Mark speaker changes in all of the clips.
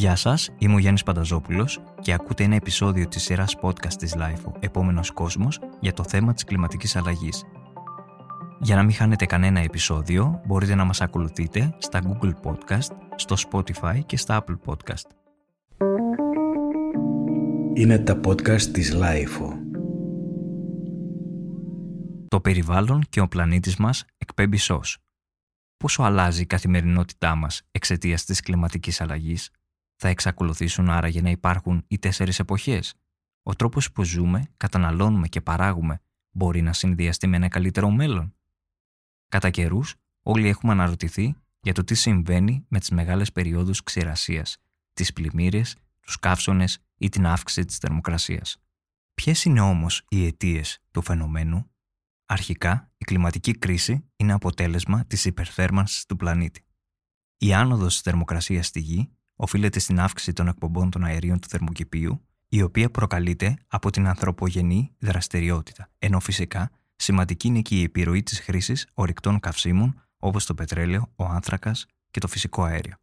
Speaker 1: Γεια σας, είμαι ο Γιάννης Πανταζόπουλος και ακούτε ένα επεισόδιο της σειράς podcast της LIFO «Επόμενος κόσμος» για το θέμα της κλιματικής αλλαγής. Για να μην χάνετε κανένα επεισόδιο, μπορείτε να μας ακολουθείτε στα Google Podcast, στο Spotify και στα Apple Podcast.
Speaker 2: Είναι τα podcast της LIFO.
Speaker 1: Το περιβάλλον και ο πλανήτης μας εκπέμπει σως. Πόσο αλλάζει η καθημερινότητά μας εξαιτίας της κλιματικής αλλαγής, θα εξακολουθήσουν άραγε να υπάρχουν οι τέσσερις εποχές. Ο τρόπος που ζούμε, καταναλώνουμε και παράγουμε μπορεί να συνδυαστεί με ένα καλύτερο μέλλον. Κατά καιρούς, όλοι έχουμε αναρωτηθεί για το τι συμβαίνει με τις μεγάλες περιόδους ξηρασίας, τις πλημμύρες, τους καύσονες ή την αύξηση της θερμοκρασίας. Ποιες είναι όμως οι αιτίες του φαινομένου; Αρχικά, η κλιματική κρίση είναι αποτέλεσμα της υπερθέρμανσης του πλανήτη. Η άνοδος της θερμοκρασίας στη Γη οφείλεται στην αύξηση των εκπομπών των αερίων του θερμοκηπίου, η οποία προκαλείται από την ανθρωπογενή δραστηριότητα, ενώ φυσικά σημαντική είναι και η επιρροή της χρήσης ορυκτών καυσίμων όπως το πετρέλαιο, ο άνθρακας και το φυσικό αέριο.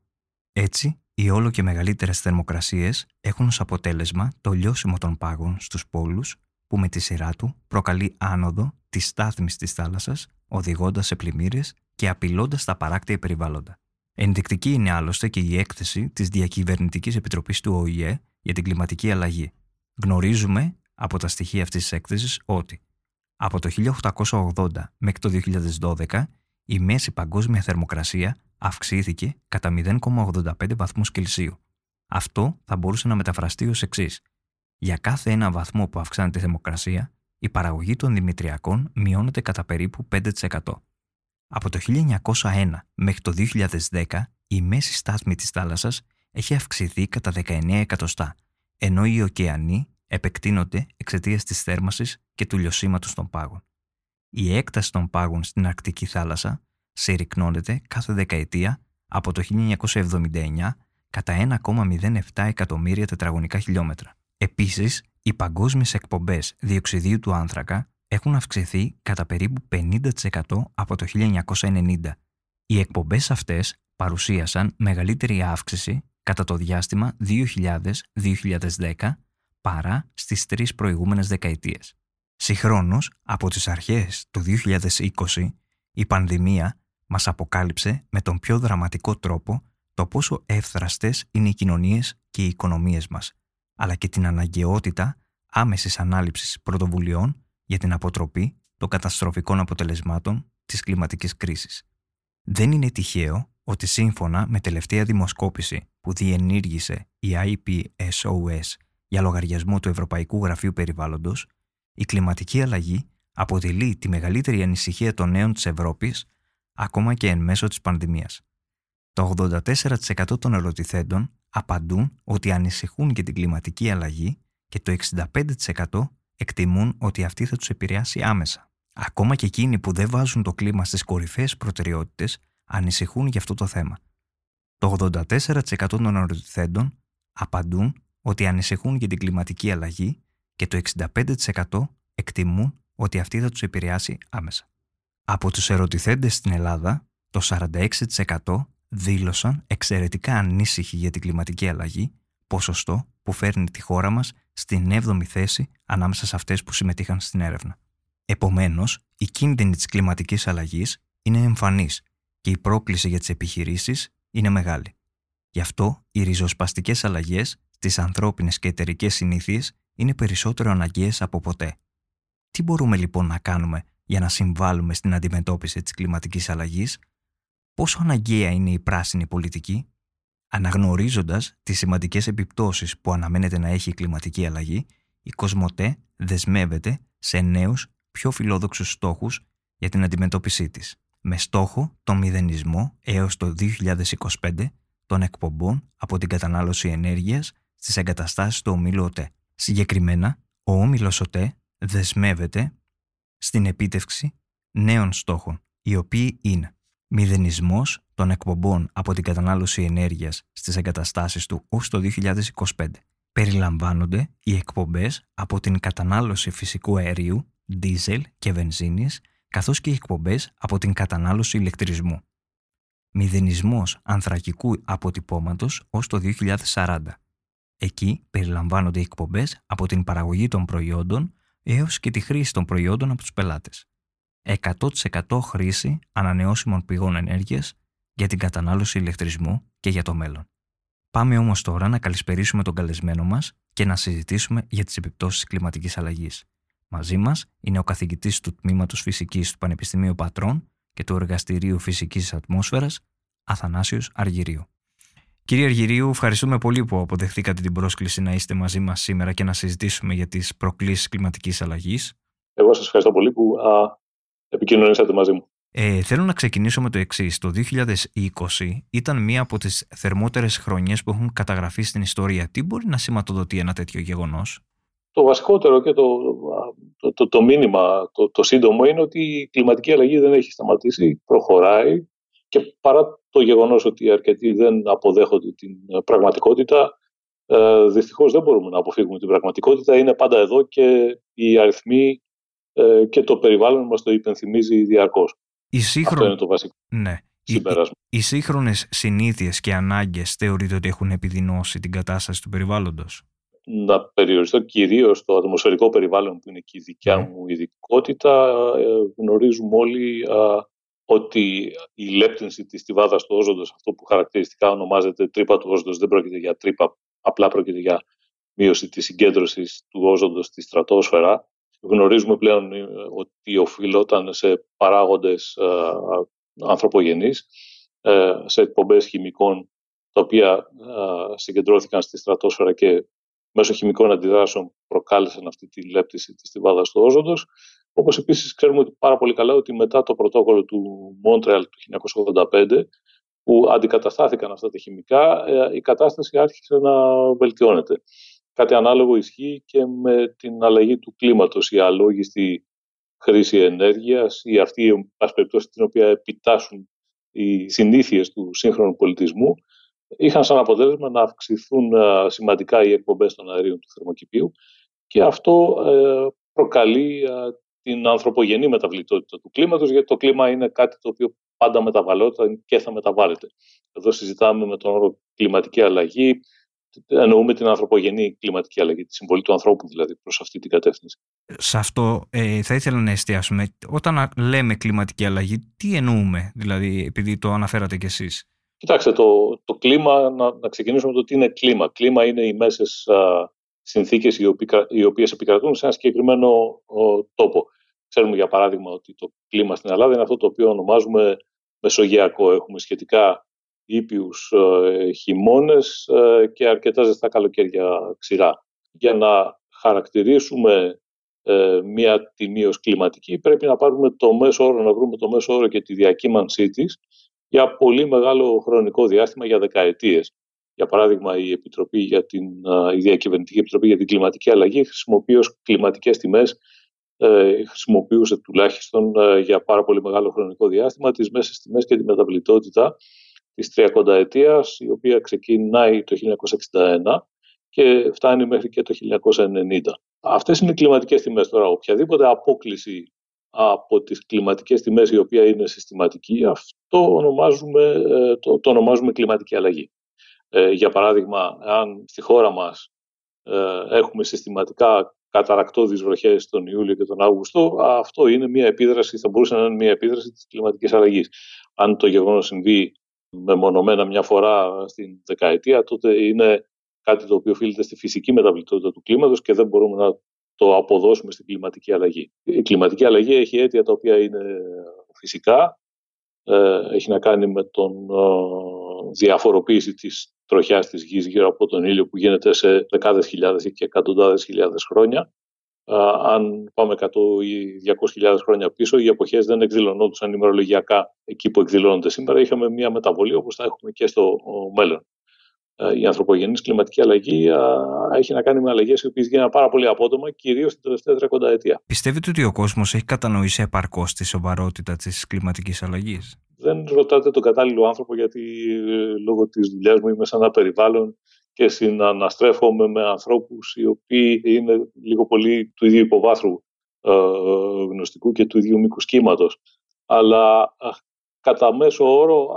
Speaker 1: Έτσι, οι όλο και μεγαλύτερες θερμοκρασίες έχουν ως αποτέλεσμα το λιώσιμο των πάγων στους πόλους, που με τη σειρά του προκαλεί άνοδο της στάθμης της θάλασσας, οδηγώντας σε πλημμύρες και απειλώντας τα παράκτια περιβάλλοντα. Ενδεικτική είναι άλλωστε και η έκθεση της Διακυβερνητικής Επιτροπής του ΟΗΕ για την κλιματική αλλαγή. Γνωρίζουμε από τα στοιχεία αυτής της έκθεσης ότι από το 1880 μέχρι το 2012 η μέση παγκόσμια θερμοκρασία αυξήθηκε κατά 0,85 βαθμούς Κελσίου. Αυτό θα μπορούσε να μεταφραστεί ως εξής. Για κάθε ένα βαθμό που αυξάνεται η θερμοκρασία, η παραγωγή των δημητριακών μειώνεται κατά περίπου 5%. Από το 1901 μέχρι το 2010 η μέση στάθμη της θάλασσας έχει αυξηθεί κατά 19 εκατοστά, ενώ οι ωκεανοί επεκτείνονται εξαιτίας της θέρμασης και του λιωσίματος των πάγων. Η έκταση των πάγων στην Αρκτική θάλασσα συρρυκνώνεται κάθε δεκαετία από το 1979 κατά 1,07 εκατομμύρια τετραγωνικά χιλιόμετρα. Επίσης, οι παγκόσμιες εκπομπές διοξιδίου του άνθρακα έχουν αυξηθεί κατά περίπου 50% από το 1990. Οι εκπομπές αυτές παρουσίασαν μεγαλύτερη αύξηση κατά το διάστημα 2000-2010 παρά στις τρεις προηγούμενες δεκαετίες. Συγχρόνως, από τις αρχές του 2020, η πανδημία μας αποκάλυψε με τον πιο δραματικό τρόπο το πόσο εύθραστες είναι οι κοινωνίες και οι οικονομίες μας, αλλά και την αναγκαιότητα άμεσης ανάληψης πρωτοβουλειών για την αποτροπή των καταστροφικών αποτελεσμάτων της κλιματικής κρίσης. Δεν είναι τυχαίο ότι σύμφωνα με τελευταία δημοσκόπηση που διενήργησε η IPSOS για λογαριασμό του Ευρωπαϊκού Γραφείου Περιβάλλοντος, η κλιματική αλλαγή αποτελεί τη μεγαλύτερη ανησυχία των νέων της Ευρώπης ακόμα και εν μέσω της πανδημίας. Το 84% των ερωτηθέντων απαντούν ότι ανησυχούν για την κλιματική αλλαγή και το 65% εκτιμούν ότι αυτή θα τους επηρεάσει άμεσα. Ακόμα και εκείνοι που δεν βάζουν το κλίμα στις κορυφαίες προτεραιότητες ανησυχούν για αυτό το θέμα. Το 84% των ερωτηθέντων απαντούν ότι ανησυχούν για την κλιματική αλλαγή και το 65% εκτιμούν ότι αυτή θα τους επηρεάσει άμεσα. Από τους ερωτηθέντες στην Ελλάδα, το 46% δήλωσαν εξαιρετικά ανήσυχοι για την κλιματική αλλαγή, ποσοστό που φέρνει τη χώρα μας στην 7η θέση ανάμεσα σε αυτές που συμμετείχαν στην έρευνα. Επομένως, η κίνδυνη της κλιματικής αλλαγής είναι εμφανής και η πρόκληση για τις επιχειρήσεις είναι μεγάλη. Γι' αυτό οι ριζοσπαστικές αλλαγές στις ανθρώπινες και εταιρικές συνήθειες είναι περισσότερο αναγκαίες από ποτέ. Τι μπορούμε λοιπόν να κάνουμε για να συμβάλλουμε στην αντιμετώπιση της κλιματικής αλλαγής, πόσο αναγκαία είναι η πράσινη πολιτική, αναγνωρίζοντας τις σημαντικές επιπτώσεις που αναμένεται να έχει η κλιματική αλλαγή, η Κοσμοτέ δεσμεύεται σε νέους, πιο φιλόδοξους στόχους για την αντιμετώπιση της, με στόχο τον μηδενισμό έως το 2025 των εκπομπών από την κατανάλωση ενέργειας στις εγκαταστάσεις του ομίλου ΟΤΕ. Συγκεκριμένα, ο όμιλος ΟΤΕ δεσμεύεται στην επίτευξη νέων στόχων, οι οποίοι είναι μηδενισμός των εκπομπών από την κατανάλωση ενέργειας στις εγκαταστάσεις του ως το 2025. Περιλαμβάνονται οι εκπομπές από την κατανάλωση φυσικού αερίου, δίζελ και βενζίνης, καθώς και οι εκπομπές από την κατανάλωση ηλεκτρισμού. Μηδενισμός ανθρακικού αποτυπώματος ως το 2040. Εκεί περιλαμβάνονται οι εκπομπές από την παραγωγή των προϊόντων έως και τη χρήση των προϊόντων από τους πελάτες. 100% χρήση ανανεώσιμων πηγών ενέργειας για την κατανάλωση ηλεκτρισμού και για το μέλλον. Πάμε όμως τώρα να καλησπερίσουμε τον καλεσμένο μας και να συζητήσουμε για τις επιπτώσεις της κλιματικής αλλαγής. Μαζί μας είναι ο καθηγητής του Τμήματος Φυσικής του Πανεπιστημίου Πατρών και του Εργαστηρίου Φυσικής Ατμόσφαιρας, Αθανάσιος Αργυρίου. Κύριε Αργυρίου, ευχαριστούμε πολύ που αποδεχθήκατε την πρόσκληση να είστε μαζί μας σήμερα και να συζητήσουμε για τις προκλήσεις κλιματικής αλλαγής.
Speaker 3: Εγώ σας ευχαριστώ πολύ που α, επικοινωνήσατε μαζί μου.
Speaker 1: Ε, θέλω να ξεκινήσω με το εξής. Το 2020 ήταν μία από τις θερμότερες χρονιές που έχουν καταγραφεί στην ιστορία. Τι μπορεί να σηματοδοτεί ένα τέτοιο γεγονός,
Speaker 3: Το βασικότερο και το, το, το, το μήνυμα, το, το σύντομο, είναι ότι η κλιματική αλλαγή δεν έχει σταματήσει, προχωράει και παρά το γεγονός ότι αρκετοί δεν αποδέχονται την πραγματικότητα, ε, δυστυχώς δεν μπορούμε να αποφύγουμε την πραγματικότητα. Είναι πάντα εδώ και οι αριθμοί ε, και το περιβάλλον μας το υπενθυμίζει διαρκώς.
Speaker 1: Οι σύγχρον...
Speaker 3: Αυτό είναι το βασικό
Speaker 1: ναι.
Speaker 3: συμπέρασμα.
Speaker 1: Οι, οι σύγχρονες συνήθειες και ανάγκες θεωρείτε ότι έχουν επιδεινώσει την κατάσταση του περιβάλλοντος;
Speaker 3: Να περιοριστώ κυρίως στο ατμοσφαιρικό περιβάλλον που είναι και η δικιά
Speaker 1: Ναι.
Speaker 3: μου ειδικότητα. Ε, γνωρίζουμε όλοι α, ότι η λέπτυνση της στιβάδας του όζοντος, αυτό που χαρακτηριστικά ονομάζεται τρύπα του όζοντος, δεν πρόκειται για τρύπα, απλά πρόκειται για μείωση της συγκέντρωσης του όζοντος στη στρατόσφαιρα. Γνωρίζουμε πλέον ε, ότι οφειλόταν σε παράγοντες ε, ανθρωπογενείς, ε, σε εκπομπές χημικών, τα οποία ε, συγκεντρώθηκαν στη στρατόσφαιρα και μέσω χημικών αντιδράσεων προκάλεσαν αυτή τη λέπτιση της στιβάδας του όζοντος. Όπως επίσης ξέρουμε ότι πάρα πολύ καλά ότι μετά το πρωτόκολλο του Μόντρεαλ του 1985, που αντικαταστάθηκαν αυτά τα χημικά, ε, η κατάσταση άρχισε να βελτιώνεται. Κάτι ανάλογο ισχύει και με την αλλαγή του κλίματος, η αλόγιστη χρήση ενέργειας ή αυτή, εν πάση περιπτώσει, την οποία επιτάσσουν οι συνήθειες του σύγχρονου πολιτισμού, είχαν σαν αποτέλεσμα να αυξηθούν α, σημαντικά οι εκπομπές των αερίων του θερμοκηπίου και αυτό ε, προκαλεί α, την ανθρωπογενή μεταβλητότητα του κλίματος, γιατί το κλίμα είναι κάτι το οποίο πάντα μεταβαλλόταν και θα μεταβάλλεται. Εδώ συζητάμε με τον όρο κλιματική αλλαγή, εννοούμε την ανθρωπογενή κλιματική αλλαγή, τη συμβολή του ανθρώπου δηλαδή προς αυτή την κατεύθυνση.
Speaker 1: Σε αυτό ε, θα ήθελα να εστιάσουμε. Όταν α- λέμε κλιματική αλλαγή, τι εννοούμε, δηλαδή, επειδή το αναφέρατε κι εσείς;
Speaker 3: Κοιτάξτε, το, το κλίμα, να, να ξεκινήσουμε με το τι είναι κλίμα. Κλίμα είναι οι μέσες α, συνθήκες οι, οποίες, οι οποίες επικρατούν σε ένα συγκεκριμένο ο, τόπο. Ξέρουμε για παράδειγμα ότι το κλίμα στην Ελλάδα είναι αυτό το οποίο ονομάζουμε μεσογειακό. Έχουμε σχετικά ήπιους ε, χειμώνες ε, και αρκετά ζεστά καλοκαίρια ξηρά. Για να χαρακτηρίσουμε ε, μια τιμή ως κλιματική πρέπει να πάρουμε το μέσο όρο, να βρούμε το μέσο όρο και τη διακύμανσή της για πολύ μεγάλο χρονικό διάστημα, για δεκαετίες. Για παράδειγμα, η, Επιτροπή για την, α, η Διακυβερνητική Επιτροπή για την Κλιματική Αλλαγή χρησιμοποιεί ως κλιματικές τιμές ε, χρησιμοποιούσε τουλάχιστον ε, για πάρα πολύ μεγάλο χρονικό διάστημα τις μέσες τιμές και τη μεταβλητότητα της 30 ετίας, η οποία ξεκινάει το 1961 και φτάνει μέχρι και το 1990. Αυτές είναι οι κλιματικές τιμές τώρα. Οποιαδήποτε απόκληση από τις κλιματικές τιμές η οποία είναι συστηματική, αυτό ονομάζουμε, ε, το, το ονομάζουμε κλιματική αλλαγή. Ε, για παράδειγμα, αν στη χώρα μας ε, έχουμε συστηματικά καταρακτώδεις βροχές τον Ιούλιο και τον Αύγουστο, αυτό είναι μια επίδραση, θα μπορούσε να είναι μια επίδραση της κλιματικής αλλαγής. Αν το γεγονός συμβεί μεμονωμένα μια φορά στην δεκαετία, τότε είναι κάτι το οποίο οφείλεται στη φυσική μεταβλητότητα του κλίματος και δεν μπορούμε να το αποδώσουμε στην κλιματική αλλαγή. Η κλιματική αλλαγή έχει αίτια τα οποία είναι φυσικά, ε, έχει να κάνει με τον ε, διαφοροποίηση της τροχιάς της γης γύρω από τον ήλιο που γίνεται σε δεκάδες χιλιάδες και εκατοντάδες χιλιάδες χρόνια. Ε, αν πάμε 100 ή 200.000 χρόνια πίσω, οι εποχές δεν εκδηλωνόντουσαν ημερολογιακά εκεί που εκδηλώνονται σήμερα. Είχαμε μια μεταβολή όπως θα έχουμε και στο μέλλον η ανθρωπογενής κλιματική αλλαγή έχει να κάνει με αλλαγές οι οποίες γίνανε πάρα πολύ απότομα, κυρίως την τελευταία τρεκονταετία.
Speaker 1: Πιστεύετε ότι ο κόσμος έχει κατανοήσει επαρκώς τη σοβαρότητα της κλιματικής αλλαγής;
Speaker 3: Δεν ρωτάτε τον κατάλληλο άνθρωπο γιατί λόγω της δουλειάς μου είμαι σε ένα περιβάλλον και συναναστρέφομαι με ανθρώπους οι οποίοι είναι λίγο πολύ του ίδιου υποβάθρου ε, γνωστικού και του ίδιου μήκους κύματος. Αλλά κατά μέσο όρο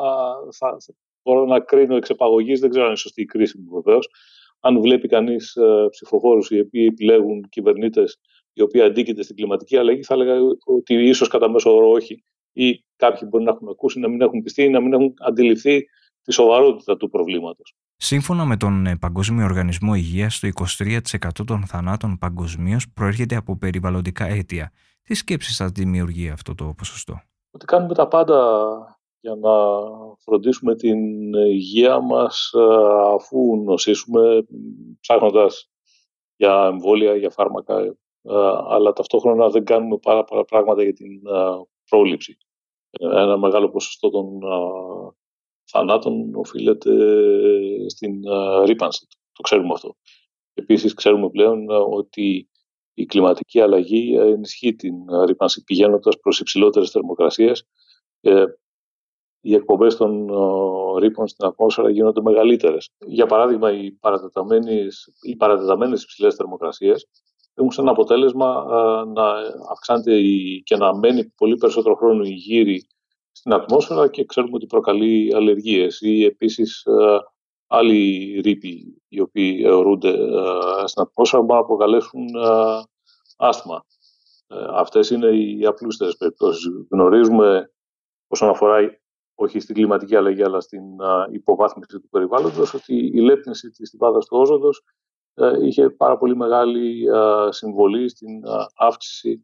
Speaker 3: θα, μπορώ να κρίνω εξ επαγωγής, δεν ξέρω αν είναι σωστή η κρίση μου βεβαίως, αν βλέπει κανείς ε, ψηφοφόρους οι οποίοι επιλέγουν κυβερνήτες οι οποίοι αντίκειται στην κλιματική αλλαγή, θα έλεγα ότι ίσως κατά μέσο όρο όχι. Ή κάποιοι μπορεί να έχουν ακούσει, να μην έχουν πιστεί ή να μην έχουν αντιληφθεί τη σοβαρότητα του προβλήματος.
Speaker 1: Σύμφωνα με τον ε, Παγκόσμιο Οργανισμό Υγείας, το 23% των θανάτων παγκοσμίως προέρχεται από περιβαλλοντικά αίτια. Τι σκέψεις θα δημιουργεί αυτό το ποσοστό;
Speaker 3: Ότι κάνουμε τα πάντα για να φροντίσουμε την υγεία μας ε, αφού νοσήσουμε, ψάχνοντας για εμβόλια, για φάρμακα, ε, αλλά ταυτόχρονα δεν κάνουμε πάρα πολλά πράγματα για την πρόληψη. Ένα μεγάλο ποσοστό των θανάτων οφείλεται στην ρήπανση. Το ξέρουμε αυτό. Επίσης ξέρουμε πλέον ότι η κλιματική αλλαγή ενισχύει την ρήπανση πηγαίνοντας προς υψηλότερες θερμοκρασίες. Ε, οι εκπομπές των ρήπων στην ατμόσφαιρα γίνονται μεγαλύτερες. Για παράδειγμα, οι παρατεταμένες, οι παρατεταμένες υψηλές θερμοκρασίες έχουν σαν αποτέλεσμα να αυξάνεται και να μένει πολύ περισσότερο χρόνο η γύρι στην ατμόσφαιρα και ξέρουμε ότι προκαλεί αλλεργίες ή επίσης ε, άλλοι ρήποι οι οποίοι αιωρούνται ε, στην ατμόσφαιρα μπορούν να προκαλέσουν ε, άσθμα. Αυτές είναι οι απλούστερες περιπτώσεις. Γνωρίζουμε όσον αφορά όχι στην κλιματική αλλαγή αλλά στην υποβάθμιση του περιβάλλοντος ότι η λέπνιση της τυπάδας του όζοντος είχε πάρα πολύ μεγάλη συμβολή στην αύξηση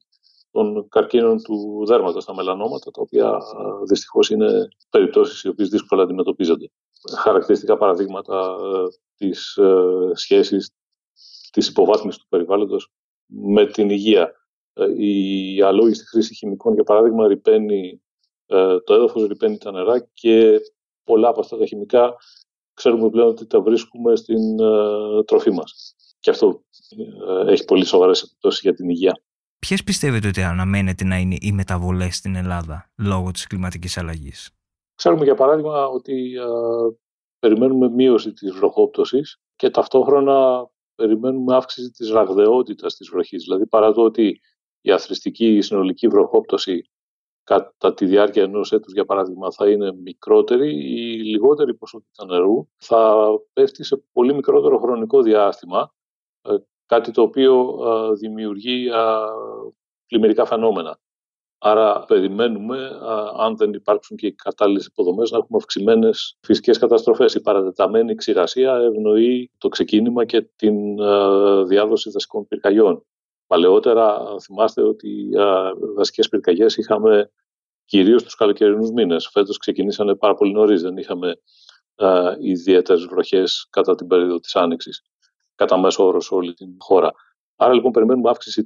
Speaker 3: των καρκίνων του δέρματος, τα μελανόματα, τα οποία δυστυχώς είναι περιπτώσεις οι οποίες δύσκολα αντιμετωπίζονται. Χαρακτηριστικά παραδείγματα της σχέσης της υποβάθμισης του περιβάλλοντος με την υγεία. Η αλόγιστη χρήση χημικών, για παράδειγμα, ρηπαίνει το έδαφος, ρηπαίνει τα νερά και πολλά από αυτά τα χημικά ξέρουμε πλέον ότι τα βρίσκουμε στην τροφή μας. Και αυτό έχει πολύ σοβαρές επιπτώσεις για την υγεία.
Speaker 1: Ποιες πιστεύετε ότι αναμένεται να είναι οι μεταβολές στην Ελλάδα λόγω της κλιματικής αλλαγής;
Speaker 3: Ξέρουμε για παράδειγμα ότι α, περιμένουμε μείωση της βροχόπτωσης και ταυτόχρονα περιμένουμε αύξηση της ραγδαιότητας της βροχής. Δηλαδή παρά το ότι η αθρηστική συνολική βροχόπτωση κατά τη διάρκεια ενός έτους, για παράδειγμα, θα είναι μικρότερη, η λιγότερη ποσότητα νερού θα πέφτει σε πολύ μικρότερο χρονικό διάστημα, ε, κάτι το οποίο δημιουργεί πλημμυρικά φαινόμενα. Άρα περιμένουμε, αν δεν υπάρξουν και οι κατάλληλες υποδομές, να έχουμε αυξημένες φυσικές καταστροφές. Η παρατεταμένη ξηρασία ευνοεί το ξεκίνημα και την διάδοση δασικών πυρκαγιών. Παλαιότερα θυμάστε ότι οι δασικές πυρκαγιές είχαμε κυρίως τους καλοκαιρινούς μήνες. Φέτος ξεκινήσανε πάρα πολύ νωρίς. Δεν είχαμε ιδιαίτερες βροχές κατά την περίοδο της Άνοιξης κατά μέσο όρο σε όλη την χώρα. Άρα λοιπόν περιμένουμε αύξηση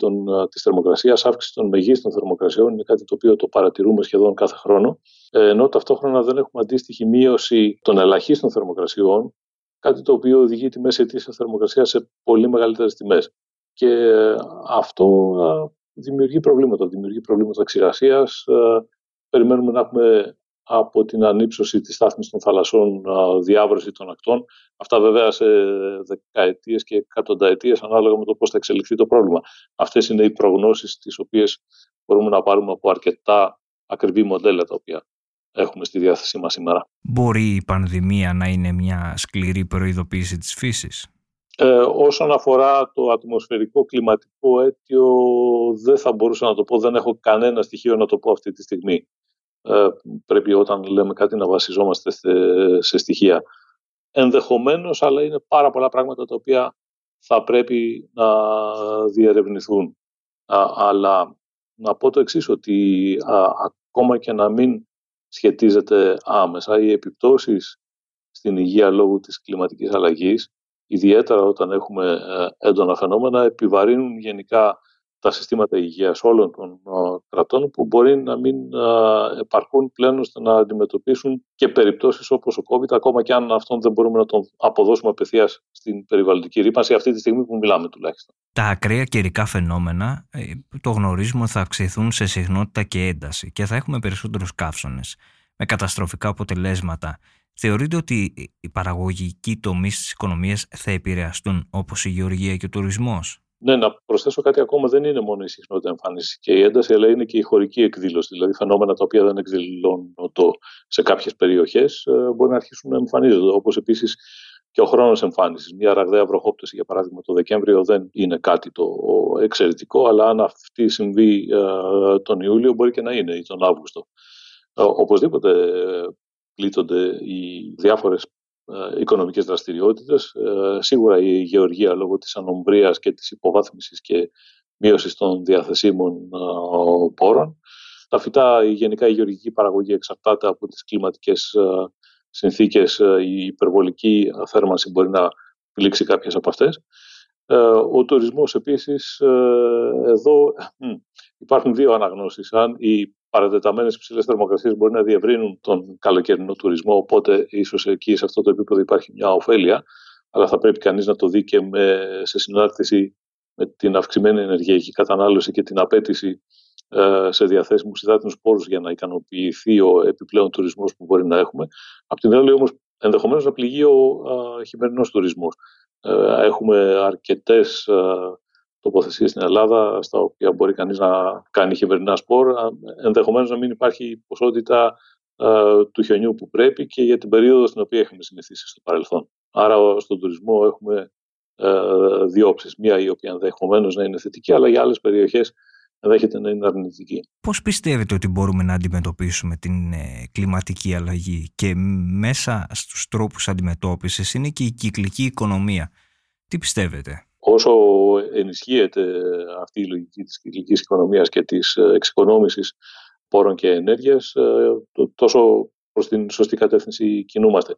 Speaker 3: της θερμοκρασίας, αύξηση των μεγίστων θερμοκρασιών, είναι κάτι το οποίο το παρατηρούμε σχεδόν κάθε χρόνο, ε, ενώ ταυτόχρονα δεν έχουμε αντίστοιχη μείωση των ελαχίστων θερμοκρασιών, κάτι το οποίο οδηγεί τη μέση ετήσια θερμοκρασίας σε πολύ μεγαλύτερες τιμές. Και ε, αυτό δημιουργεί προβλήματα. Δημιουργεί προβλήματα ξηρασίας. Ε, περιμένουμε να έχουμε από την ανύψωση της στάθμης των θαλασσών, διάβρωση των ακτών. Αυτά βέβαια σε δεκαετίες και εκατονταετίες ανάλογα με το πώς θα εξελιχθεί το πρόβλημα. Αυτές είναι οι προγνώσεις τις οποίες μπορούμε να πάρουμε από αρκετά ακριβή μοντέλα τα οποία έχουμε στη διάθεσή μας σήμερα.
Speaker 1: Μπορεί η πανδημία να είναι μια σκληρή προειδοποίηση της φύσης;
Speaker 3: Ε, όσον αφορά το ατμοσφαιρικό κλιματικό αίτιο δεν θα μπορούσα να το πω, δεν έχω κανένα στοιχείο να το πω αυτή τη στιγμή. Ε, πρέπει όταν λέμε κάτι να βασιζόμαστε σε στοιχεία. Ενδεχομένως, αλλά είναι πάρα πολλά πράγματα τα οποία θα πρέπει να διερευνηθούν. Αλλά να πω το εξής, ότι ακόμα και να μην σχετίζεται άμεσα, οι επιπτώσεις στην υγεία λόγω της κλιματικής αλλαγής, ιδιαίτερα όταν έχουμε ε, έντονα φαινόμενα, επιβαρύνουν γενικά τα συστήματα υγείας όλων των κρατών που μπορεί να μην επαρκούν πλέον ώστε να αντιμετωπίσουν και περιπτώσεις όπως ο COVID, ακόμα και αν αυτόν δεν μπορούμε να τον αποδώσουμε απευθείας στην περιβαλλοντική ρήπανση αυτή τη στιγμή που μιλάμε τουλάχιστον.
Speaker 1: Τα ακραία καιρικά φαινόμενα, ε, το γνωρίζουμε, θα αυξηθούν σε συχνότητα και ένταση και θα έχουμε περισσότερους καύσονες με καταστροφικά αποτελέσματα. Θεωρείτε ότι οι παραγωγικοί τομείς της οικονομίας θα επηρεαστούν όπως η γεωργία και ο τουρισμός;
Speaker 3: Ναι, να προσθέσω κάτι ακόμα. Δεν είναι μόνο η συχνότητα εμφάνιση και η ένταση, αλλά είναι και η χωρική εκδήλωση. Δηλαδή, φαινόμενα τα οποία δεν εκδηλώνονται σε κάποιες περιοχές ε, μπορεί να αρχίσουν να εμφανίζονται. Όπως επίσης και ο χρόνος εμφάνισης. Μια ραγδαία βροχόπτωση, για παράδειγμα, το Δεκέμβριο δεν είναι κάτι το εξαιρετικό, αλλά αν αυτή συμβεί ε, τον Ιούλιο, μπορεί και να είναι ή τον Αύγουστο. Ε, οπωσδήποτε πλήττονται οι διάφορες οικονομικές δραστηριότητες. Σίγουρα η γεωργία λόγω της ανομβρίας και της υποβάθμισης και μείωσης των διαθεσίμων πόρων. Τα φυτά, η γενικά η γεωργική παραγωγή εξαρτάται από τις κλιματικές συνθήκες, η υπερβολική θέρμανση μπορεί να πλήξει κάποιες από αυτές. Ε, ο τουρισμός επίσης, ε, εδώ υπάρχουν δύο αναγνώσεις. Αν οι παρατεταμένες υψηλές θερμοκρασίες μπορεί να διευρύνουν τον καλοκαιρινό τουρισμό, οπότε ίσως εκεί σε αυτό το επίπεδο υπάρχει μια ωφέλεια, αλλά θα πρέπει κανείς να το δει και με, σε συνάρτηση με την αυξημένη ενεργειακή κατανάλωση και την απέτηση ε, σε διαθέσιμους υδάτινους πόρους για να ικανοποιηθεί ο επιπλέον τουρισμός που μπορεί να έχουμε. Απ' την άλλη, όμως, ενδεχομένως να πληγεί ο χειμερινός τουρισμός. Ε, έχουμε αρκετές ε, τοποθεσίες στην Ελλάδα, στα οποία μπορεί κανείς να κάνει χειμερινά σπορ. Ενδεχομένως να μην υπάρχει ποσότητα του χιονιού που πρέπει και για την περίοδο στην οποία έχουμε συνηθίσει στο παρελθόν. Άρα, στον τουρισμό έχουμε δύο όψεις. Μία η οποία ενδεχομένως να είναι θετική, αλλά για άλλες περιοχές ενδέχεται να είναι αρνητική.
Speaker 1: Πώς πιστεύετε ότι μπορούμε να αντιμετωπίσουμε την ε, κλιματική αλλαγή και μέσα στους τρόπους αντιμετώπισης; Είναι και η κυκλική οικονομία. Τι πιστεύετε;
Speaker 3: Όσο ενισχύεται αυτή η λογική της κυκλικής οικονομίας και της ε, εξοικονόμησης πόρων και ενέργειας, ε, τόσο προς την σωστή κατεύθυνση κινούμαστε.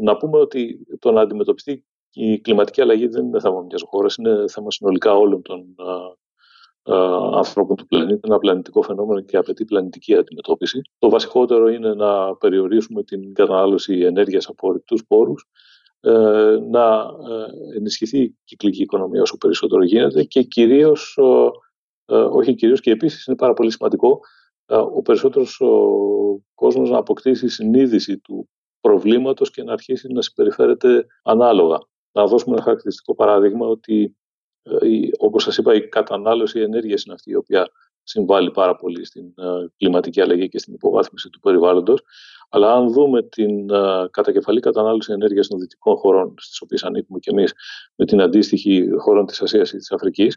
Speaker 3: Να πούμε ότι το να αντιμετωπιστεί η κλιματική αλλαγή δεν είναι θέμα μιας χώρας, είναι θέμα συνολικά όλων των ε, ανθρώπων του πλανήτη, ένα πλανητικό φαινόμενο και απαιτεί πλανητική αντιμετώπιση. Το βασικότερο είναι να περιορίσουμε την κατανάλωση ενέργειας από ορυκτούς πόρους, ε, να ε, ενισχυθεί η κυκλική οικονομία όσο περισσότερο γίνεται και κυρίως, όχι κυρίως και επίσης είναι πάρα πολύ σημαντικό ο περισσότερος ο κόσμος να αποκτήσει συνείδηση του προβλήματος και να αρχίσει να συμπεριφέρεται ανάλογα. Να δώσουμε ένα χαρακτηριστικό παράδειγμα ότι ε, όπως σας είπα, η κατανάλωση ενέργειας είναι αυτή η οποία συμβάλλει πάρα πολύ στην ε, κλιματική αλλαγή και στην υποβάθμιση του περιβάλλοντος. Αλλά αν δούμε την ε, κατακεφαλή κατανάλωση ενέργειας των δυτικών χωρών, στις οποίες ανήκουμε και εμείς, με την αντίστοιχη χωρών της Ασίας ή της Αφρικής,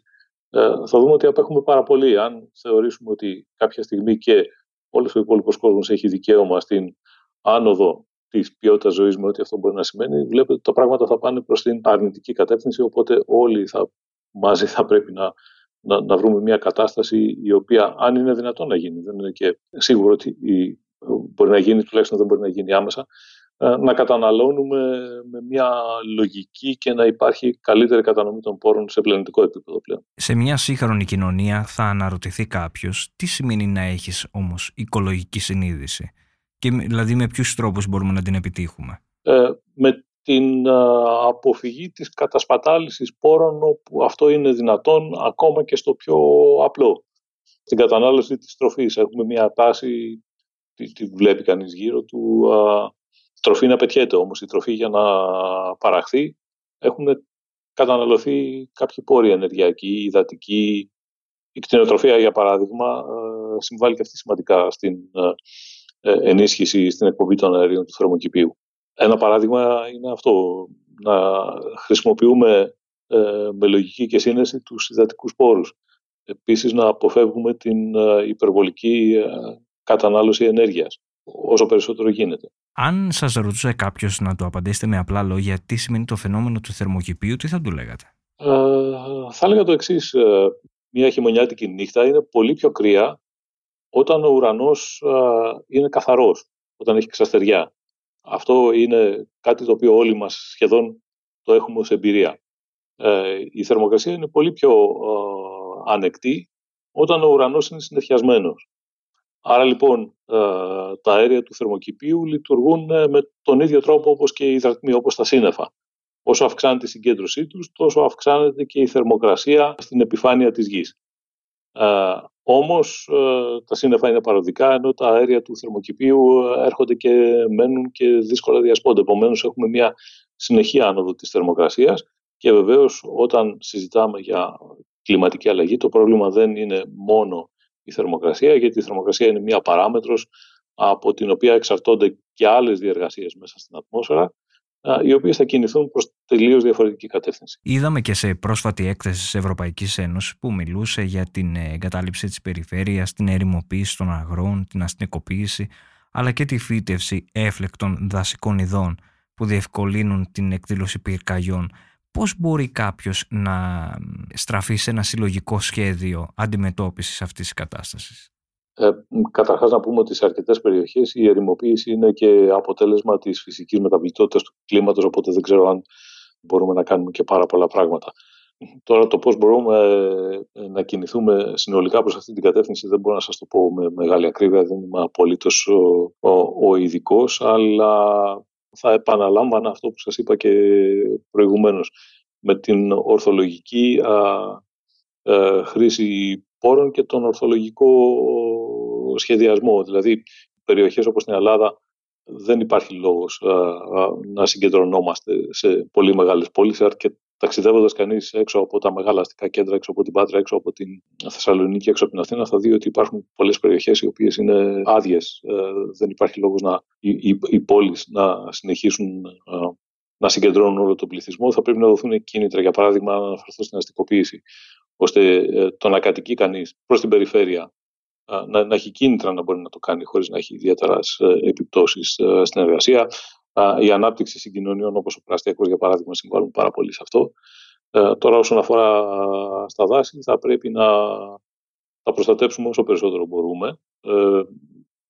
Speaker 3: θα δούμε ότι απέχουμε πάρα πολύ. Αν θεωρήσουμε ότι κάποια στιγμή και όλος ο υπόλοιπος κόσμος έχει δικαίωμα στην άνοδο της ποιότητας ζωής με ό,τι αυτό μπορεί να σημαίνει, βλέπετε ότι τα πράγματα θα πάνε προς την αρνητική κατεύθυνση. Οπότε όλοι θα μαζί θα πρέπει να, να, να βρούμε μια κατάσταση η οποία αν είναι δυνατόν να γίνει, δεν είναι και σίγουρο ότι η, μπορεί να γίνει, τουλάχιστον δεν μπορεί να γίνει άμεσα, ε, να καταναλώνουμε με μια λογική και να υπάρχει καλύτερη κατανομή των πόρων σε πλανητικό επίπεδο πλέον.
Speaker 1: Σε μια σύγχρονη κοινωνία θα αναρωτηθεί κάποιος τι σημαίνει να έχεις όμως οικολογική συνείδηση; Και δηλαδή με ποιους τρόπους μπορούμε να την επιτύχουμε;
Speaker 3: Ε, με την αποφυγή της κατασπατάλησης πόρων όπου αυτό είναι δυνατόν ακόμα και στο πιο απλό. Στην κατανάλωση της τροφής έχουμε μια τάση, τη, τη βλέπει κανείς γύρω του, α, τροφή να πετιέται όμως. Η τροφή για να παραχθεί έχουν καταναλωθεί κάποιοι πόροι ενεργειακοί, υδατικοί. Η κτηνοτροφία για παράδειγμα συμβάλλει και αυτή σημαντικά στην ε, ενίσχυση στην εκπομπή των αερίων του θερμοκηπίου. Ένα παράδειγμα είναι αυτό, να χρησιμοποιούμε ε, με λογική και σύνεση τους υδατικούς πόρους. Επίσης να αποφεύγουμε την ε, υπερβολική ε, κατανάλωση ενέργειας όσο περισσότερο γίνεται.
Speaker 1: Αν σας ρωτούσε κάποιος να το απαντήσετε με απλά λόγια τι σημαίνει το φαινόμενο του θερμοκηπίου, τι θα του λέγατε;
Speaker 3: Ε, θα έλεγα το εξής. Μια χειμωνιάτικη νύχτα είναι πολύ πιο κρύα όταν ο ουρανός είναι καθαρός, όταν έχει ξαστεριά. Αυτό είναι κάτι το οποίο όλοι μας σχεδόν το έχουμε ως εμπειρία. Ε, η θερμοκρασία είναι πολύ πιο ε, ανεκτή όταν ο ουρανός είναι συνεφιασμένος. Άρα λοιπόν ε, τα αέρια του θερμοκηπίου λειτουργούν ε, με τον ίδιο τρόπο όπως και οι υδρατμοί, όπως τα σύννεφα. Όσο αυξάνεται η συγκέντρωσή τους, τόσο αυξάνεται και η θερμοκρασία στην επιφάνεια της γης. Όμως ε, τα σύννεφα είναι παροδικά, ενώ τα αέρια του θερμοκηπίου ε, έρχονται και μένουν και δύσκολα διασπώνται. Επομένως, έχουμε μια συνεχή άνοδο της θερμοκρασίας, Και βεβαίως όταν συζητάμε για κλιματική αλλαγή, το πρόβλημα δεν είναι μόνο η θερμοκρασία, γιατί η θερμοκρασία είναι μία παράμετρος από την οποία εξαρτώνται και άλλες διεργασίες μέσα στην ατμόσφαιρα, οι οποίες θα κινηθούν προς τελείως διαφορετική κατεύθυνση.
Speaker 1: Είδαμε και σε πρόσφατη έκθεση της Ευρωπαϊκής Ένωσης που μιλούσε για την εγκατάλειψη της περιφέρειας, την ερημοποίηση των αγρών, την αστυνικοποίηση, αλλά και τη φύτευση έφλεκτων δασικών ειδών που διευκολύνουν την εκδήλωση πυρκαγιών. Πώς μπορεί κάποιος να στραφεί σε ένα συλλογικό σχέδιο αντιμετώπισης αυτής της κατάστασης;
Speaker 3: Ε, καταρχάς να πούμε ότι σε αρκετές περιοχές η ερημοποίηση είναι και αποτέλεσμα της φυσικής μεταβλητότητας του κλίματος, οπότε δεν ξέρω αν μπορούμε να κάνουμε και πάρα πολλά πράγματα. Τώρα το πώς μπορούμε ε, να κινηθούμε συνολικά προς αυτή την κατεύθυνση δεν μπορώ να σας το πω με μεγάλη ακρίβεια, δεν είμαι απολύτως ο, ο, ο ειδικός, αλλά θα επαναλάμβανα αυτό που σας είπα και προηγουμένως με την ορθολογική α, ε, χρήση πόρων και τον ορθολογικό σχεδιασμό. Δηλαδή, περιοχές όπως την Ελλάδα δεν υπάρχει λόγος να συγκεντρωνόμαστε σε πολύ μεγάλες πόλεις και ταξιδεύοντας κανείς έξω από τα μεγάλα αστικά κέντρα, έξω από την Πάτρα, έξω από την Θεσσαλονίκη, έξω από την Αθήνα, θα δει ότι υπάρχουν πολλές περιοχές οι οποίες είναι άδειες. Ε, δεν υπάρχει λόγος να, οι, οι, οι πόλεις να συνεχίσουν να συγκεντρώνουν όλο τον πληθυσμό. Θα πρέπει να δοθούν κίνητρα, για παράδειγμα, να αναφερθώ στην αστικοποίηση ώστε ε, το να κατοικεί κανείς προς την περιφέρεια να, να έχει κίνητρα να μπορεί να το κάνει χωρίς να έχει ιδιαίτερα ε, επιπτώσεις ε, στην εργασία. Η ανάπτυξη συγκοινωνιών όπως ο Πραστιακός για παράδειγμα συμβάλλουν πάρα πολύ σε αυτό. Τώρα όσον αφορά στα δάση θα πρέπει να τα προστατέψουμε όσο περισσότερο μπορούμε.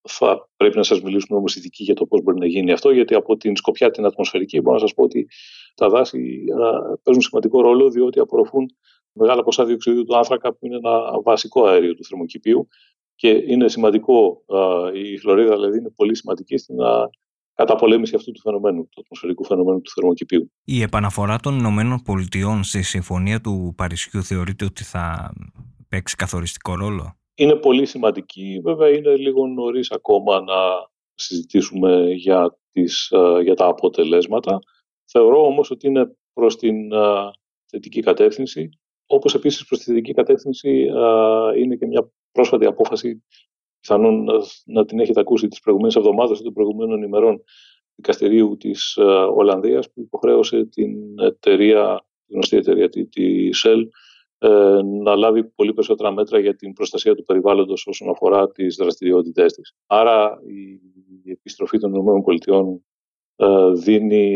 Speaker 3: Θα πρέπει να σας μιλήσουμε όμως ειδικοί για το πώς μπορεί να γίνει αυτό, γιατί από την σκοπιά την ατμοσφαιρική μπορώ να σας πω ότι τα δάση παίζουν σημαντικό ρόλο, διότι απορροφούν μεγάλα ποσά διοξιδίου του άνθρακα που είναι ένα βασικό αέριο του θερμοκηπίου και είναι σημαντικό, η χλωρίδα δηλαδή είναι πολύ σημαντική στην καταπολέμηση αυτού του φαινομένου, του ατμοσφαιρικού φαινομένου του θερμοκηπίου.
Speaker 1: Η επαναφορά των Ηνωμένων Πολιτειών στη Συμφωνία του Παρισιού θεωρείται ότι θα παίξει καθοριστικό ρόλο;
Speaker 3: Είναι πολύ σημαντική. Βέβαια είναι λίγο νωρίς ακόμα να συζητήσουμε για, τις, για τα αποτελέσματα. Θεωρώ όμως ότι είναι προς την θετική κατεύθυνση. Όπως επίσης προς τη θετική κατεύθυνση είναι και μια πρόσφατη απόφαση, πιθανόν να την έχετε ακούσει τις προηγούμενες εβδομάδες ή των προηγούμενων ημερών δικαστηρίου της Ολλανδίας που υποχρέωσε την εταιρεία, την γνωστή εταιρεία, τη, τη Shell, ε, να λάβει πολύ περισσότερα μέτρα για την προστασία του περιβάλλοντος όσον αφορά τις δραστηριότητές της. Άρα η επιστροφή των ΗΠΑ ε, δίνει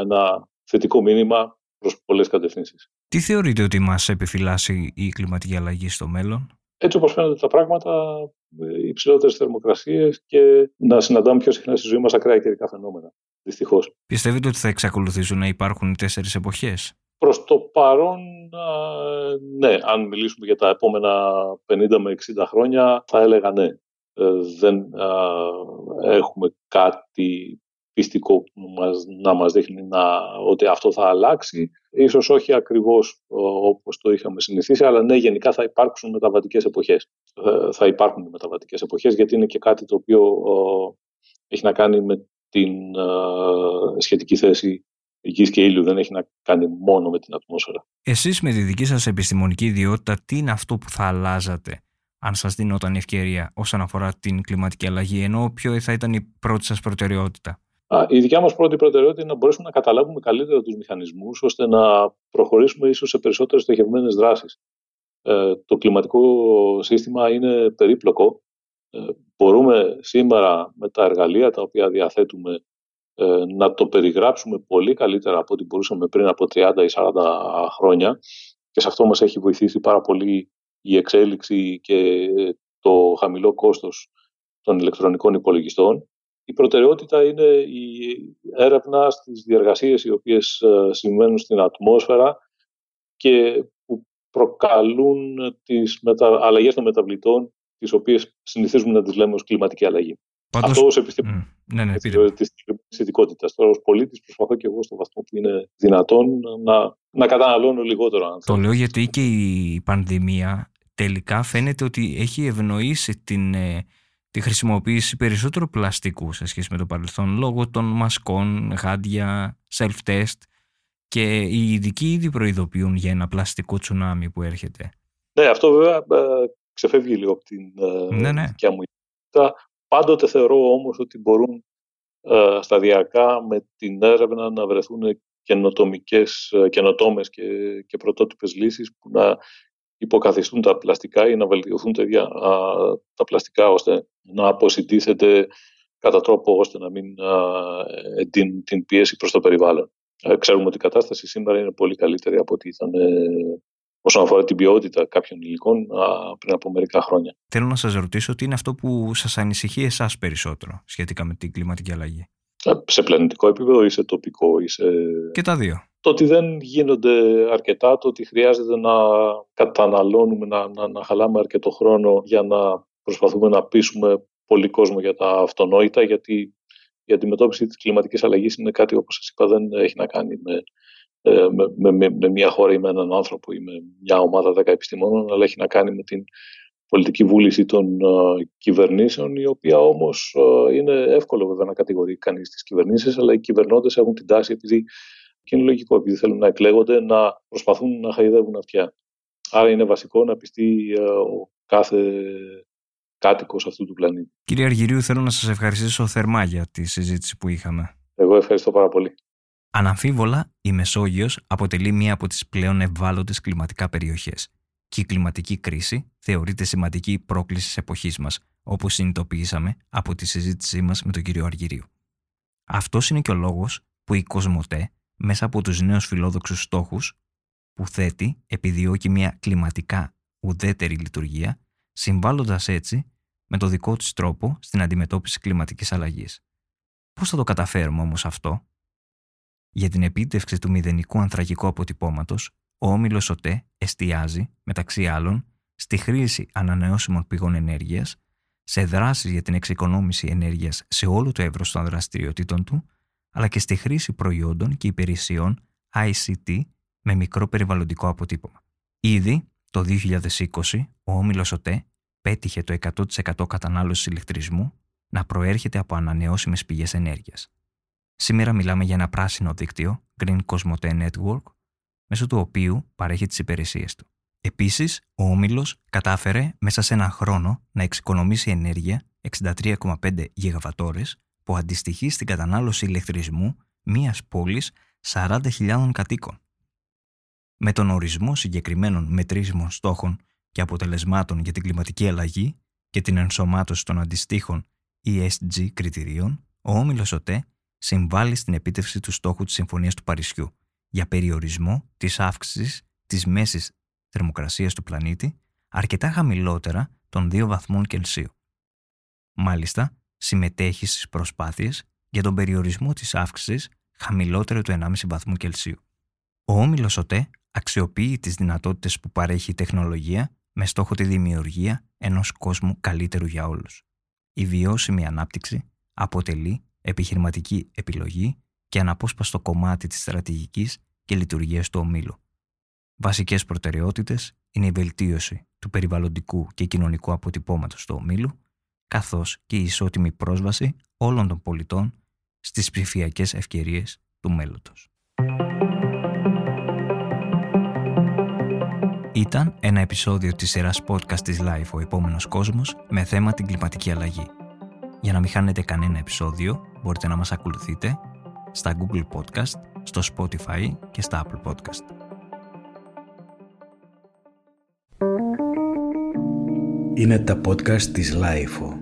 Speaker 3: ένα θετικό μήνυμα προς πολλές κατευθύνσεις.
Speaker 1: Τι θεωρείτε ότι μας επιφυλάσσει η κλιματική αλλαγή στο μέλλον;
Speaker 3: Έτσι όπως φαίνονται τα πράγματα, οι υψηλότερες θερμοκρασίες και να συναντάμε πιο συχνά στη ζωή μας ακραία καιρικά φαινόμενα, δυστυχώς.
Speaker 1: Πιστεύετε ότι θα εξακολουθήσουν να υπάρχουν οι τέσσερις εποχές;
Speaker 3: Προς το παρόν, ναι. Αν μιλήσουμε για τα επόμενα 50 με 60 χρόνια, θα έλεγα ναι. Ε, δεν έχουμε κάτι πιστικό που μας, να μας δείχνει να, ότι αυτό θα αλλάξει. Ίσως όχι ακριβώς όπως το είχαμε συνηθίσει, αλλά ναι, γενικά θα υπάρξουν μεταβατικές εποχές. Ε, θα υπάρχουν μεταβατικές εποχές, γιατί είναι και κάτι το οποίο έχει να κάνει με την ε, σχετική θέση γης και ήλιου, δεν έχει να κάνει μόνο με την ατμόσφαιρα.
Speaker 1: Εσείς με τη δική σας επιστημονική ιδιότητα, τι είναι αυτό που θα αλλάζατε αν σας δίνονταν ευκαιρία όσον αφορά την κλιματική αλλαγή, ενώ ποιο θα ήταν η πρώτη σας προτεραιότητα;
Speaker 3: Η δικιά μας πρώτη προτεραιότητα είναι να μπορέσουμε να καταλάβουμε καλύτερα τους μηχανισμούς ώστε να προχωρήσουμε ίσως σε περισσότερες στοχευμένες δράσεις. Ε, το κλιματικό σύστημα είναι περίπλοκο. Ε, μπορούμε σήμερα με τα εργαλεία τα οποία διαθέτουμε ε, να το περιγράψουμε πολύ καλύτερα από ό,τι μπορούσαμε πριν από 30 ή 40 χρόνια και σε αυτό μας έχει βοηθήσει πάρα πολύ η εξέλιξη και το χαμηλό κόστος των ηλεκτρονικών υπολογιστών η προτεραιότητα είναι η έρευνα στις διεργασίες οι οποίες ε, συμβαίνουν στην ατμόσφαιρα και που προκαλούν τις μετα... αλλαγές των μεταβλητών τις οποίες συνηθίζουμε να τις λέμε ως κλιματική αλλαγή. Πάντως... Αυτό ως επιστήμη mm, ναι, ναι, της ειδικότητας. Τώρα ως πολίτης προσπαθώ και εγώ στο βαθμό που είναι δυνατόν να, να καταναλώνω λιγότερο. Αν
Speaker 1: το λέω γιατί και η πανδημία τελικά φαίνεται ότι έχει ευνοήσει την ε, τη χρησιμοποίηση περισσότερο πλαστικού σε σχέση με το παρελθόν λόγω των μασκών, γάντια, self-test Και οι ειδικοί ήδη προειδοποιούν για ένα πλαστικό τσουνάμι που έρχεται.
Speaker 3: Ναι, αυτό βέβαια ε, ξεφεύγει λίγο από την ε,
Speaker 1: ναι, ναι.
Speaker 3: δικιά μου Πάντοτε θεωρώ όμως ότι μπορούν ε, σταδιακά με την έρευνα να βρεθούν καινοτομικές, ε, καινοτόμες και, και πρωτότυπες λύσεις που να υποκαθιστούν τα πλαστικά ή να βελτιωθούν τα, τα πλαστικά ώστε να αποσυντήθεται κατά τρόπο ώστε να μην ε, την, την πίεση προς το περιβάλλον. Ε, ξέρουμε ότι η κατάσταση σήμερα είναι πολύ καλύτερη από ό,τι ήταν ε, όσον αφορά την ποιότητα κάποιων υλικών πριν από μερικά χρόνια.
Speaker 1: Θέλω να σας ρωτήσω τι είναι αυτό που σας ανησυχεί εσάς περισσότερο σχετικά με την κλιματική αλλαγή;
Speaker 3: Σε πλανητικό επίπεδο ή σε τοπικό ή σε...
Speaker 1: Και τα δύο.
Speaker 3: Το ότι δεν γίνονται αρκετά, το ότι χρειάζεται να καταναλώνουμε, να, να, να χαλάμε αρκετό χρόνο για να προσπαθούμε να πείσουμε πολύ κόσμο για τα αυτονόητα, γιατί η αντιμετώπιση της κλιματικής αλλαγής είναι κάτι, όπως σας είπα, δεν έχει να κάνει με, ε, με, με, με μια χώρα ή με έναν άνθρωπο ή με μια ομάδα δέκα επιστημόνων, αλλά έχει να κάνει με την πολιτική βούληση των uh, κυβερνήσεων, η οποία όμως uh, είναι εύκολο βέβαια να κατηγορεί κανείς τις κυβερνήσεις, αλλά οι κυβερνώντες έχουν την τάση, επειδή και είναι λογικό, επειδή θέλουν να εκλέγονται, να προσπαθούν να χαϊδεύουν αυτιά. Άρα είναι βασικό να πιστεί uh, ο κάθε κάτοικος αυτού του πλανήτη.
Speaker 1: Κύριε Αργυρίου, θέλω να σας ευχαριστήσω θερμά για τη συζήτηση που είχαμε.
Speaker 3: Εγώ ευχαριστώ πάρα πολύ.
Speaker 1: Αναμφίβολα, η Μεσόγειος αποτελεί μία από τις πλέον ευάλωτες κλιματικά περιοχές και η κλιματική κρίση θεωρείται σημαντική πρόκληση της εποχής μας, όπως συνειδητοποιήσαμε από τη συζήτησή μας με τον κύριο Αργυρίου. Αυτός είναι και ο λόγος που η Κοσμοτέ, μέσα από τους νέους φιλόδοξους στόχους που θέτει, επιδιώκει μια κλιματικά ουδέτερη λειτουργία συμβάλλοντας έτσι με το δικό της τρόπο στην αντιμετώπιση κλιματικής αλλαγής. Πώς θα το καταφέρουμε όμως αυτό, για την επίτευξη του μηδενικού ανθρακικού αποτυπώματος, ο όμιλος ΟΤΕ εστιάζει, μεταξύ άλλων, στη χρήση ανανεώσιμων πηγών ενέργειας, σε δράσεις για την εξοικονόμηση ενέργειας σε όλο το εύρος των δραστηριοτήτων του, αλλά και στη χρήση προϊόντων και υπηρεσιών ICT με μικρό περιβαλλοντικό αποτύπωμα. Ήδη το 2020, ο όμιλος ΟΤΕ πέτυχε το 100% κατανάλωση ηλεκτρισμού να προέρχεται από ανανεώσιμες πηγές ενέργειας. Σήμερα μιλάμε για ένα πράσινο δίκτυο, Green Cosmote Network, μέσω του οποίου παρέχει τις υπηρεσίες του. Επίσης, ο Όμιλος κατάφερε μέσα σε ένα χρόνο να εξοικονομήσει ενέργεια 63,5 γιγαβατόρες που αντιστοιχεί στην κατανάλωση ηλεκτρισμού μιας πόλης 40.000 κατοίκων. Με τον ορισμό συγκεκριμένων μετρήσιμων στόχων και αποτελεσμάτων για την κλιματική αλλαγή και την ενσωμάτωση των αντιστοίχων ESG κριτηρίων, ο Όμιλος ΟΤΕ συμβάλλει στην επίτευξη του στόχου της Συμφωνίας του Παρισιού για περιορισμό της αύξησης της μέσης θερμοκρασίας του πλανήτη αρκετά χαμηλότερα των 2 βαθμών Κελσίου. Μάλιστα, συμμετέχεις στις προσπάθειες για τον περιορισμό της αύξησης χαμηλότερο του 1,5 βαθμού Κελσίου. Ο Όμιλος ΟΤΕ αξιοποιεί τις δυνατότητες που παρέχει η τεχνολογία με στόχο τη δημιουργία ενός κόσμου καλύτερου για όλους. Η βιώσιμη ανάπτυξη αποτελεί επιχειρηματική επιλογή και αναπόσπαστο κομμάτι της στρατηγικής και λειτουργίας του ομίλου. Βασικές προτεραιότητες είναι η βελτίωση του περιβαλλοντικού και κοινωνικού αποτυπώματος του ομίλου, καθώς και η ισότιμη πρόσβαση όλων των πολιτών στις ψηφιακές ευκαιρίες του μέλλοντος. Ήταν ένα επεισόδιο της σειράς podcast της Life «Ο επόμενος κόσμος» με θέμα την κλιματική αλλαγή. Για να μην χάνετε κανένα επεισόδιο, μπορείτε να μας ακολουθείτε στα Google Podcast, στο Spotify και στα Apple Podcast.
Speaker 2: Είναι τα podcast της Life.